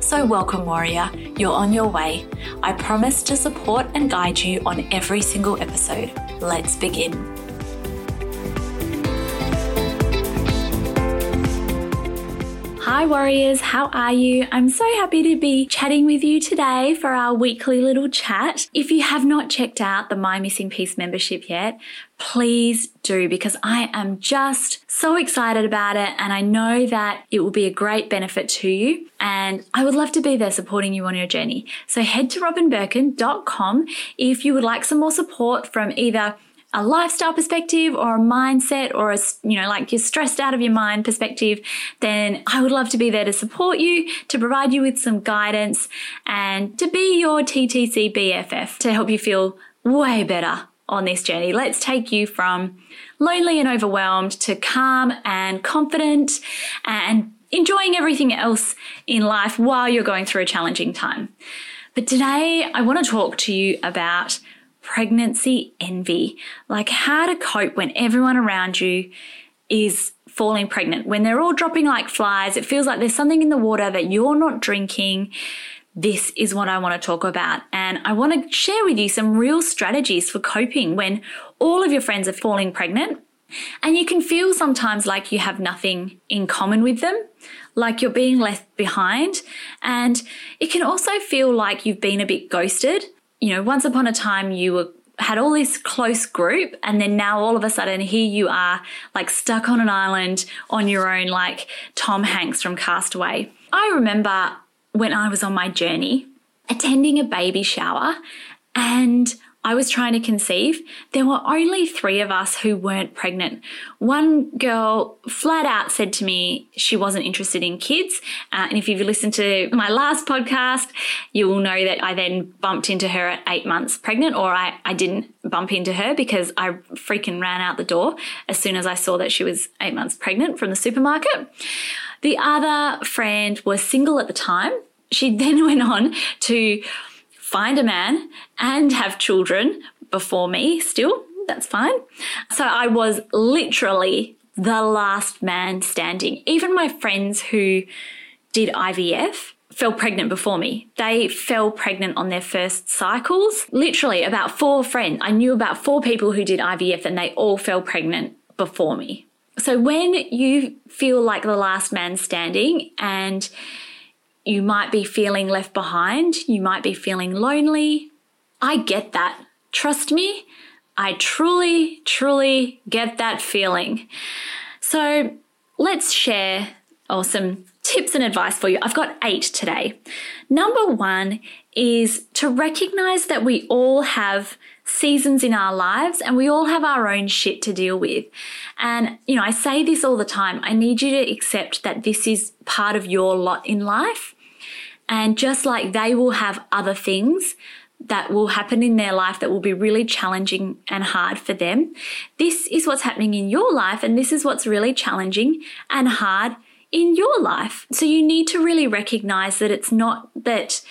So, welcome, warrior. You're on your way. I promise to support and guide you on every single episode. Let's begin. Hi, warriors. How are you? I'm so happy to be chatting with you today for our weekly little chat. If you have not checked out the My Missing Piece membership yet, please do because I am just so excited about it and I know that it will be a great benefit to you and I would love to be there supporting you on your journey. So head to robynbirkin.com if you would like some more support from either a lifestyle perspective or a mindset or a, you know, like you're stressed out of your mind perspective, then I would love to be there to support you, to provide you with some guidance and to be your TTC BFF to help you feel way better on this journey. Let's take you from lonely and overwhelmed to calm and confident and enjoying everything else in life while you're going through a challenging time. But today I want to talk to you about pregnancy envy, like how to cope when everyone around you is falling pregnant. When they're all dropping like flies, it feels like there's something in the water that you're not drinking. This is what I want to talk about. And I want to share with you some real strategies for coping when all of your friends are falling pregnant. And you can feel sometimes like you have nothing in common with them, like you're being left behind. And it can also feel like you've been a bit ghosted you know, once upon a time you were had all this close group and then now all of a sudden here you are like stuck on an island on your own like Tom Hanks from Castaway. I remember when I was on my journey attending a baby shower and I was trying to conceive, there were only three of us who weren't pregnant. One girl flat out said to me she wasn't interested in kids. Uh, and if you've listened to my last podcast, you will know that I then bumped into her at eight months pregnant, or I, I didn't bump into her because I freaking ran out the door as soon as I saw that she was eight months pregnant from the supermarket. The other friend was single at the time. She then went on to find a man and have children before me still. That's fine. So I was literally the last man standing. Even my friends who did IVF fell pregnant before me. They fell pregnant on their first cycles. Literally, about four friends. I knew about four people who did IVF and they all fell pregnant before me. So when you feel like the last man standing and you might be feeling left behind. You might be feeling lonely. I get that. Trust me, I truly, truly get that feeling. So let's share some tips and advice for you. I've got eight today. Number one is to recognize that we all have seasons in our lives and we all have our own shit to deal with. And, you know, I say this all the time. I need you to accept that this is part of your lot in life. And just like they will have other things that will happen in their life that will be really challenging and hard for them, this is what's happening in your life, and this is what's really challenging and hard in your life. So you need to really recognize that it's not that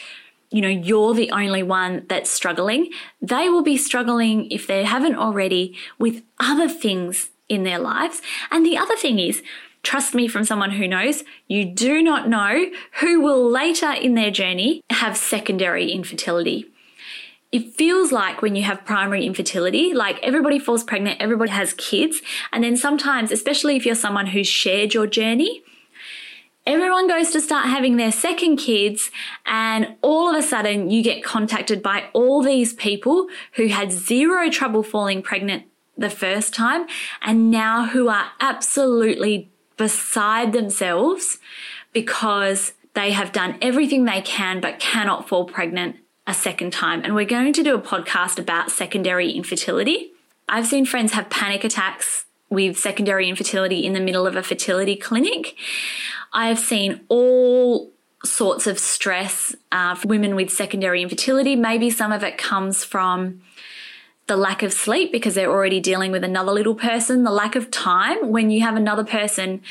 you know you're the only one that's struggling. They will be struggling if they haven't already with other things in their lives. And the other thing is Trust me from someone who knows, you do not know who will later in their journey have secondary infertility. It feels like when you have primary infertility, like everybody falls pregnant, everybody has kids. And then sometimes, especially if you're someone who's shared your journey, everyone goes to start having their second kids, and all of a sudden you get contacted by all these people who had zero trouble falling pregnant the first time and now who are absolutely beside themselves because they have done everything they can but cannot fall pregnant a second time. And we're going to do a podcast about secondary infertility. I've seen friends have panic attacks with secondary infertility in the middle of a fertility clinic. I have seen all sorts of stress uh, for women with secondary infertility. Maybe some of it comes from the lack of sleep because they're already dealing with another little person, the lack of time when you have another person.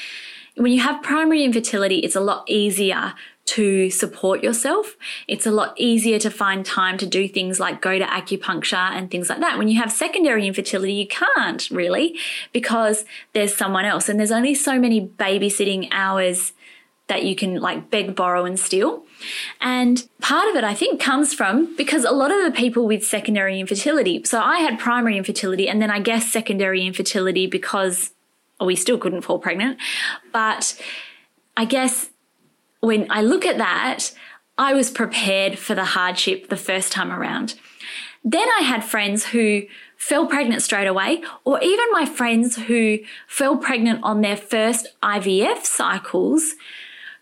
When you have primary infertility, it's a lot easier to support yourself. It's a lot easier to find time to do things like go to acupuncture and things like that. When you have secondary infertility, you can't really because there's someone else and there's only so many babysitting hours that you can like beg, borrow, and steal. And part of it, I think, comes from because a lot of the people with secondary infertility, so I had primary infertility and then I guess secondary infertility because we still couldn't fall pregnant. But I guess when I look at that, I was prepared for the hardship the first time around. Then I had friends who fell pregnant straight away, or even my friends who fell pregnant on their first IVF cycles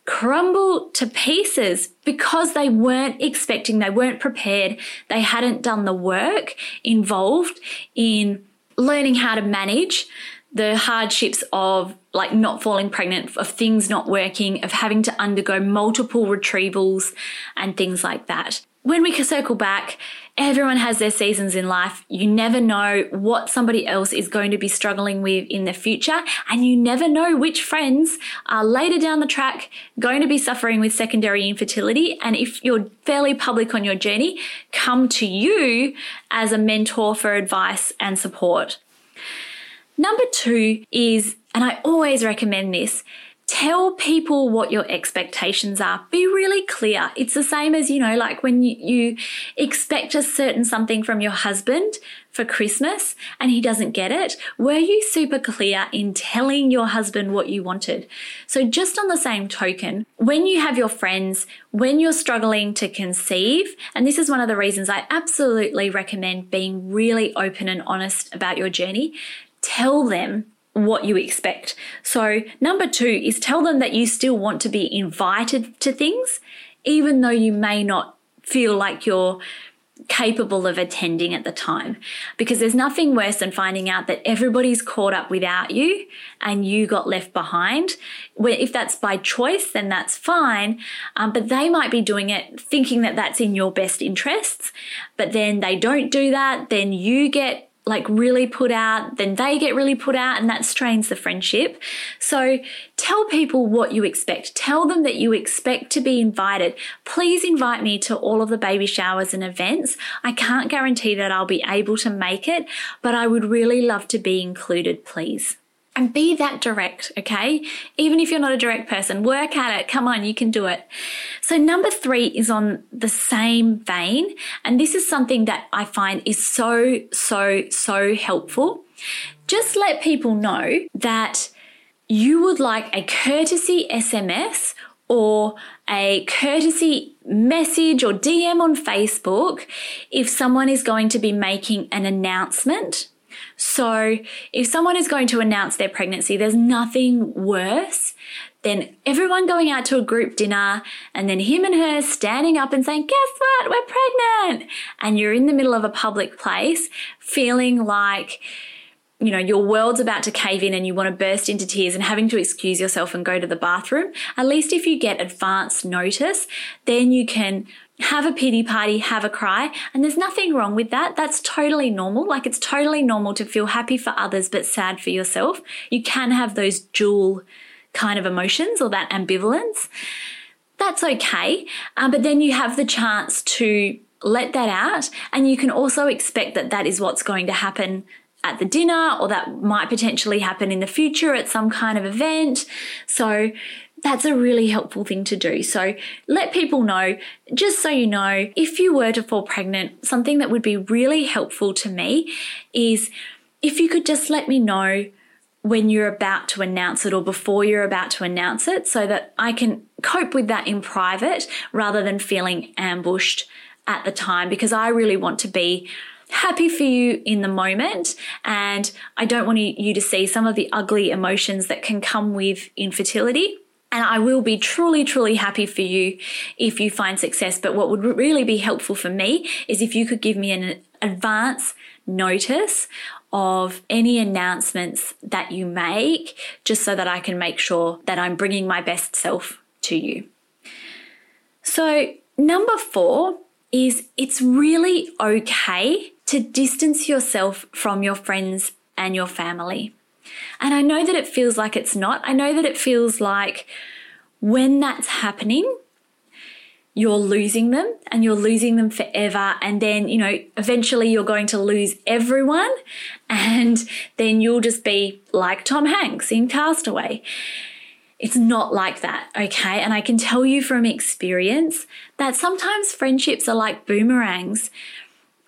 crumble to pieces because they weren't expecting, they weren't prepared, they hadn't done the work involved in learning how to manage the hardships of like not falling pregnant, of things not working, of having to undergo multiple retrievals and things like that. When we circle back, everyone has their seasons in life. You never know what somebody else is going to be struggling with in the future, and you never know which friends are later down the track going to be suffering with secondary infertility. And if you're fairly public on your journey, come to you as a mentor for advice and support. Number two is, and I always recommend this, tell people what your expectations are. Be really clear. It's the same as, you know, like when you, you, expect a certain something from your husband for Christmas and he doesn't get it. Were you super clear in telling your husband what you wanted? So just on the same token, when you have your friends, when you're struggling to conceive, and this is one of the reasons I absolutely recommend being really open and honest about your journey tell them what you expect. So, number two is tell them that you still want to be invited to things, even though you may not feel like you're capable of attending at the time. Because there's nothing worse than finding out that everybody's caught up without you and you got left behind. If that's by choice, then that's fine. Um, but they might be doing it thinking that that's in your best interests. But then they don't do that. Then you get like really put out, then they get really put out, and that strains the friendship. So tell people what you expect. Tell them that you expect to be invited. Please invite me to all of the baby showers and events. I can't guarantee that I'll be able to make it, but I would really love to be included, please. And be that direct, okay? Even if you're not a direct person, work at it. Come on, you can do it. So, number three is on the same vein. And this is something that I find is so, so, so helpful. Just let people know that you would like a courtesy SMS or a courtesy message or DM on Facebook if someone is going to be making an announcement so, if someone is going to announce their pregnancy, there's nothing worse than everyone going out to a group dinner and then him and her standing up and saying, Guess what? We're pregnant. And you're in the middle of a public place feeling like, you know, your world's about to cave in and you want to burst into tears and having to excuse yourself and go to the bathroom. At least if you get advance notice, then you can have a pity party, have a cry. And there's nothing wrong with that. That's totally normal. Like it's totally normal to feel happy for others, but sad for yourself. You can have those dual kind of emotions or that ambivalence. That's okay. Um, but then you have the chance to let that out. And you can also expect that that is what's going to happen at the dinner or that might potentially happen in the future at some kind of event. So that's a really helpful thing to do. So let people know, just so you know, if you were to fall pregnant, something that would be really helpful to me is if you could just let me know when you're about to announce it or before you're about to announce it so that I can cope with that in private rather than feeling ambushed at the time because I really want to be happy for you in the moment and I don't want you to see some of the ugly emotions that can come with infertility. And I will be truly, truly happy for you if you find success. But what would really be helpful for me is if you could give me an advance notice of any announcements that you make, just so that I can make sure that I'm bringing my best self to you. So, number four is it's really okay to distance yourself from your friends and your family. And I know that it feels like it's not. I know that it feels like when that's happening, you're losing them and you're losing them forever. And then, you know, eventually you're going to lose everyone. And then you'll just be like Tom Hanks in Castaway. It's not like that, okay? And I can tell you from experience that sometimes friendships are like boomerangs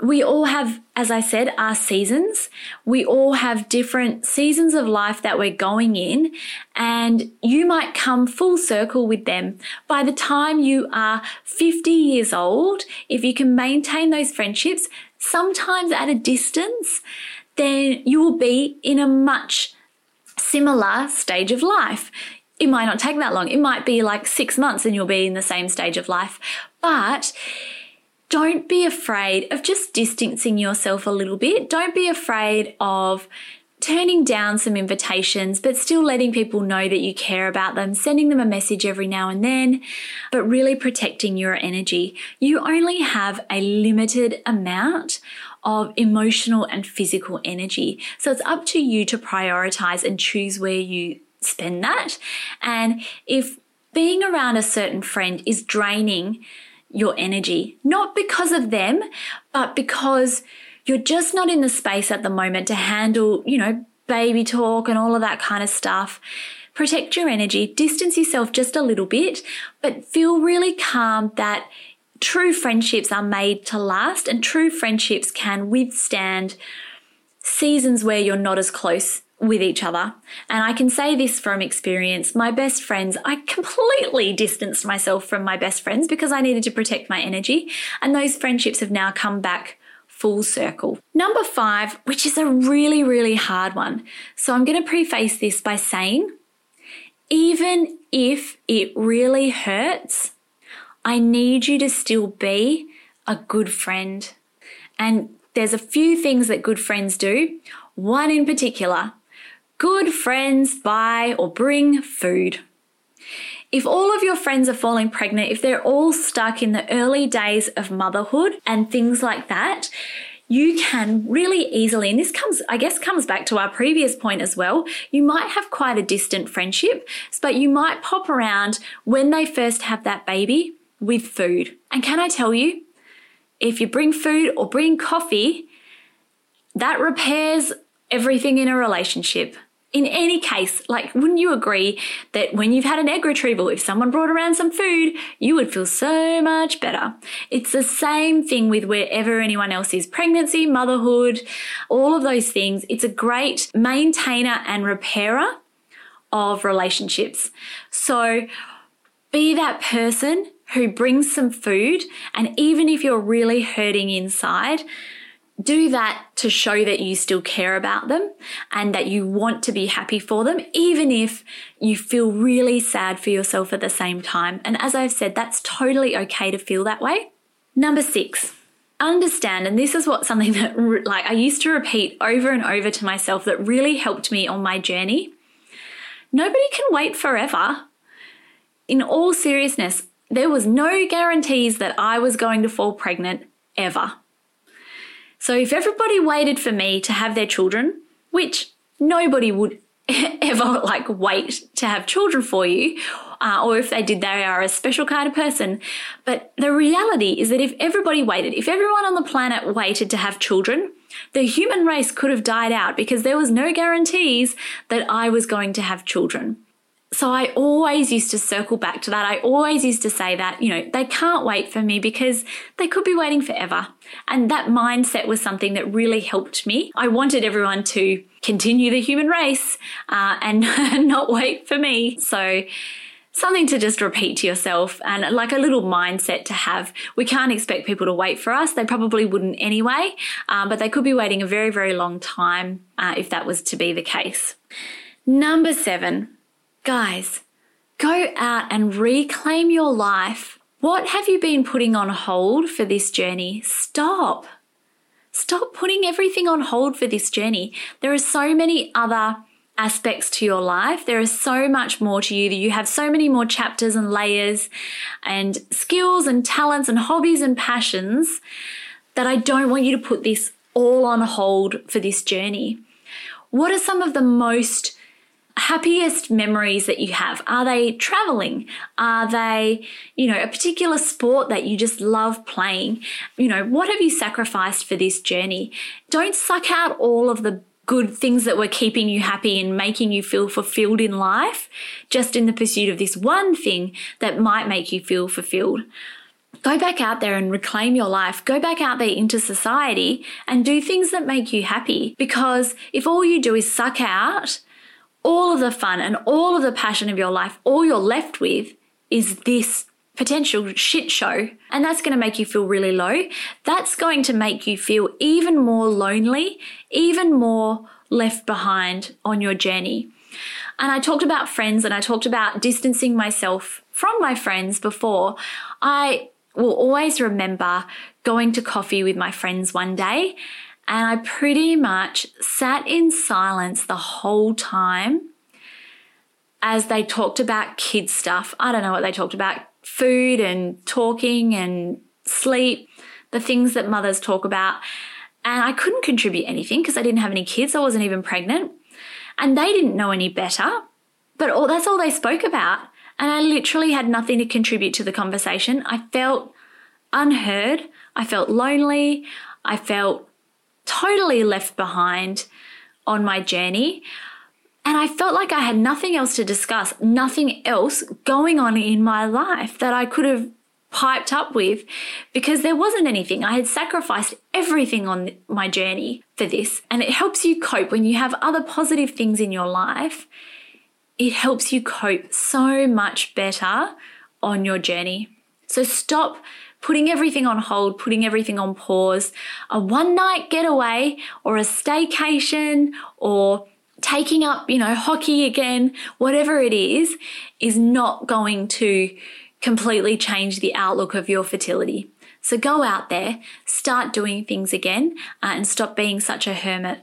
we all have, as I said, our seasons. We all have different seasons of life that we're going in, and you might come full circle with them. By the time you are 50 years old, if you can maintain those friendships, sometimes at a distance, then you will be in a much similar stage of life. It might not take that long. It might be like six months and you'll be in the same stage of life. But don't be afraid of just distancing yourself a little bit. Don't be afraid of turning down some invitations, but still letting people know that you care about them, sending them a message every now and then, but really protecting your energy. You only have a limited amount of emotional and physical energy. So it's up to you to prioritize and choose where you spend that. And if being around a certain friend is draining, your energy, not because of them, but because you're just not in the space at the moment to handle, you know, baby talk and all of that kind of stuff. Protect your energy, distance yourself just a little bit, but feel really calm that true friendships are made to last and true friendships can withstand seasons where you're not as close with each other. And I can say this from experience. My best friends, I completely distanced myself from my best friends because I needed to protect my energy. And those friendships have now come back full circle. Number five, which is a really, really hard one. So I'm going to preface this by saying, even if it really hurts, I need you to still be a good friend. And there's a few things that good friends do. One in particular Good friends buy or bring food. If all of your friends are falling pregnant, if they're all stuck in the early days of motherhood and things like that, you can really easily, and this comes, I guess, comes back to our previous point as well. You might have quite a distant friendship, but you might pop around when they first have that baby with food. And can I tell you, if you bring food or bring coffee, that repairs everything in a relationship. In any case, like, wouldn't you agree that when you've had an egg retrieval, if someone brought around some food, you would feel so much better? It's the same thing with wherever anyone else is pregnancy, motherhood, all of those things. It's a great maintainer and repairer of relationships. So be that person who brings some food, and even if you're really hurting inside, do that to show that you still care about them and that you want to be happy for them, even if you feel really sad for yourself at the same time. And as I've said, that's totally okay to feel that way. Number six, understand, and this is what something that like I used to repeat over and over to myself that really helped me on my journey. Nobody can wait forever. In all seriousness, there was no guarantees that I was going to fall pregnant ever. So if everybody waited for me to have their children, which nobody would ever like wait to have children for you, uh, or if they did, they are a special kind of person. But the reality is that if everybody waited, if everyone on the planet waited to have children, the human race could have died out because there was no guarantees that I was going to have children. So I always used to circle back to that. I always used to say that, you know, they can't wait for me because they could be waiting forever. And that mindset was something that really helped me. I wanted everyone to continue the human race uh, and not wait for me. So, something to just repeat to yourself and like a little mindset to have. We can't expect people to wait for us. They probably wouldn't anyway, um, but they could be waiting a very, very long time uh, if that was to be the case. Number seven, Guys, go out and reclaim your life. What have you been putting on hold for this journey? Stop. Stop putting everything on hold for this journey. There are so many other aspects to your life. There is so much more to you. You have so many more chapters and layers and skills and talents and hobbies and passions that I don't want you to put this all on hold for this journey. What are some of the most happiest memories that you have? Are they traveling? Are they, you know, a particular sport that you just love playing? You know, what have you sacrificed for this journey? Don't suck out all of the good things that were keeping you happy and making you feel fulfilled in life just in the pursuit of this one thing that might make you feel fulfilled. Go back out there and reclaim your life. Go back out there into society and do things that make you happy. Because if all you do is suck out all of the fun and all of the passion of your life, all you're left with is this potential shit show. And that's going to make you feel really low. That's going to make you feel even more lonely, even more left behind on your journey. And I talked about friends and I talked about distancing myself from my friends before. I will always remember going to coffee with my friends one day and I pretty much sat in silence the whole time as they talked about kid stuff. I don't know what they talked about food and talking and sleep, the things that mothers talk about. And I couldn't contribute anything because I didn't have any kids. I wasn't even pregnant. And they didn't know any better. But all, that's all they spoke about. And I literally had nothing to contribute to the conversation. I felt unheard. I felt lonely. I felt totally left behind on my journey. And I felt like I had nothing else to discuss, nothing else going on in my life that I could have piped up with because there wasn't anything. I had sacrificed everything on my journey for this. And it helps you cope when you have other positive things in your life. It helps you cope so much better on your journey. So stop putting everything on hold, putting everything on pause. A one night getaway or a staycation or taking up, you know, hockey again, whatever it is, is not going to completely change the outlook of your fertility. So go out there, start doing things again, uh, and stop being such a hermit.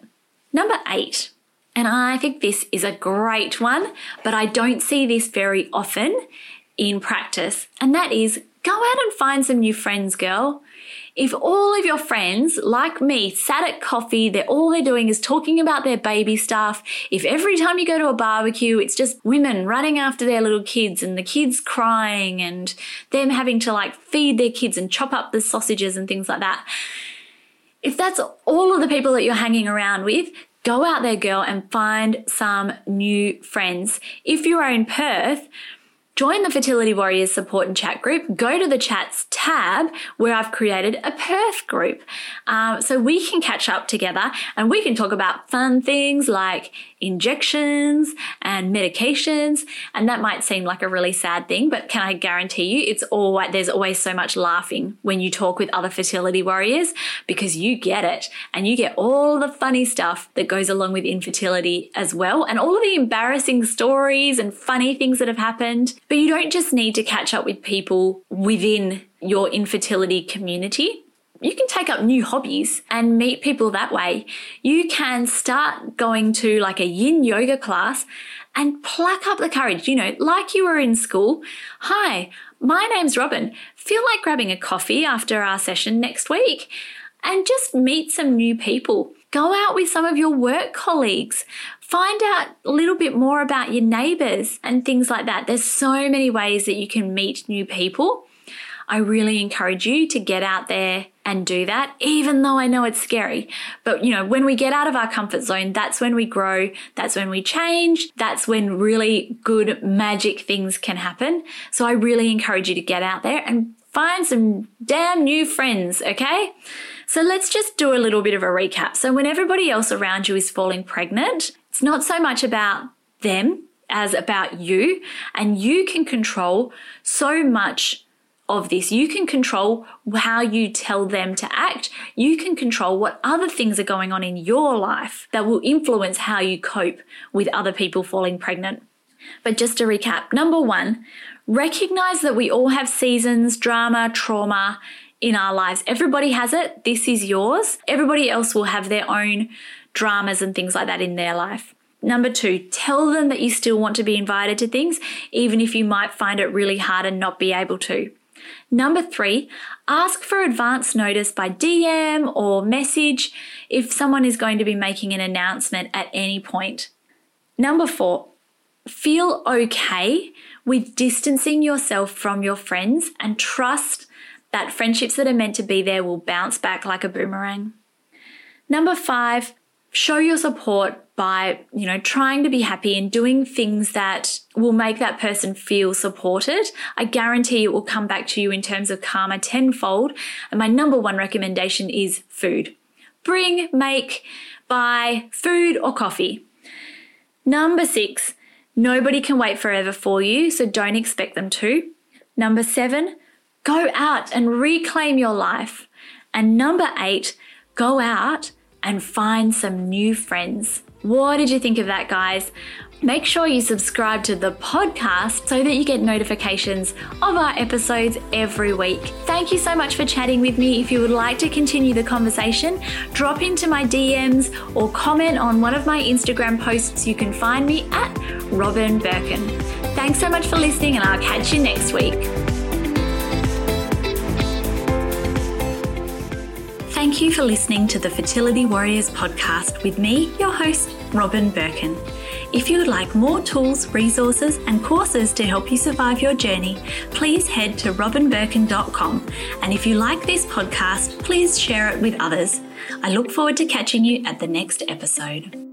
Number eight, and I think this is a great one, but I don't see this very often in practice, and that is go out and find some new friends, girl. If all of your friends, like me, sat at coffee, they're all they're doing is talking about their baby stuff. If every time you go to a barbecue, it's just women running after their little kids and the kids crying and them having to like feed their kids and chop up the sausages and things like that. If that's all of the people that you're hanging around with, go out there, girl, and find some new friends. If you are in Perth, Join the Fertility Warriors support and chat group. Go to the chats tab where I've created a Perth group. Um, so we can catch up together and we can talk about fun things like injections and medications. And that might seem like a really sad thing, but can I guarantee you it's always, there's always so much laughing when you talk with other fertility warriors because you get it and you get all the funny stuff that goes along with infertility as well and all of the embarrassing stories and funny things that have happened. But you don't just need to catch up with people within your infertility community you can take up new hobbies and meet people that way. You can start going to like a yin yoga class and pluck up the courage, you know, like you were in school. Hi, my name's Robyn. Feel like grabbing a coffee after our session next week and just meet some new people. Go out with some of your work colleagues. Find out a little bit more about your neighbors and things like that. There's so many ways that you can meet new people. I really encourage you to get out there and do that, even though I know it's scary. But you know, when we get out of our comfort zone, that's when we grow, that's when we change, that's when really good magic things can happen. So I really encourage you to get out there and find some damn new friends, okay? So let's just do a little bit of a recap. So when everybody else around you is falling pregnant, it's not so much about them as about you, and you can control so much of this. You can control how you tell them to act. You can control what other things are going on in your life that will influence how you cope with other people falling pregnant. But just to recap number one, recognize that we all have seasons, drama, trauma in our lives. Everybody has it. This is yours. Everybody else will have their own dramas and things like that in their life. Number two, tell them that you still want to be invited to things, even if you might find it really hard and not be able to. Number three, ask for advance notice by DM or message if someone is going to be making an announcement at any point. Number four, feel okay with distancing yourself from your friends and trust that friendships that are meant to be there will bounce back like a boomerang. Number five, show your support by, you know, trying to be happy and doing things that will make that person feel supported. I guarantee it will come back to you in terms of karma tenfold. And my number one recommendation is food. Bring, make, buy food or coffee. Number six, nobody can wait forever for you, so don't expect them to. Number seven, go out and reclaim your life. And number eight, go out and find some new friends. What did you think of that, guys? Make sure you subscribe to the podcast so that you get notifications of our episodes every week. Thank you so much for chatting with me. If you would like to continue the conversation, drop into my DMs or comment on one of my Instagram posts. You can find me at Robyn Birkin. Thanks so much for listening, and I'll catch you next week. Thank you for listening to the Fertility Warriors podcast with me, your host, Robyn Birkin. If you would like more tools, resources, and courses to help you survive your journey, please head to robynbirkin.com. And if you like this podcast, please share it with others. I look forward to catching you at the next episode.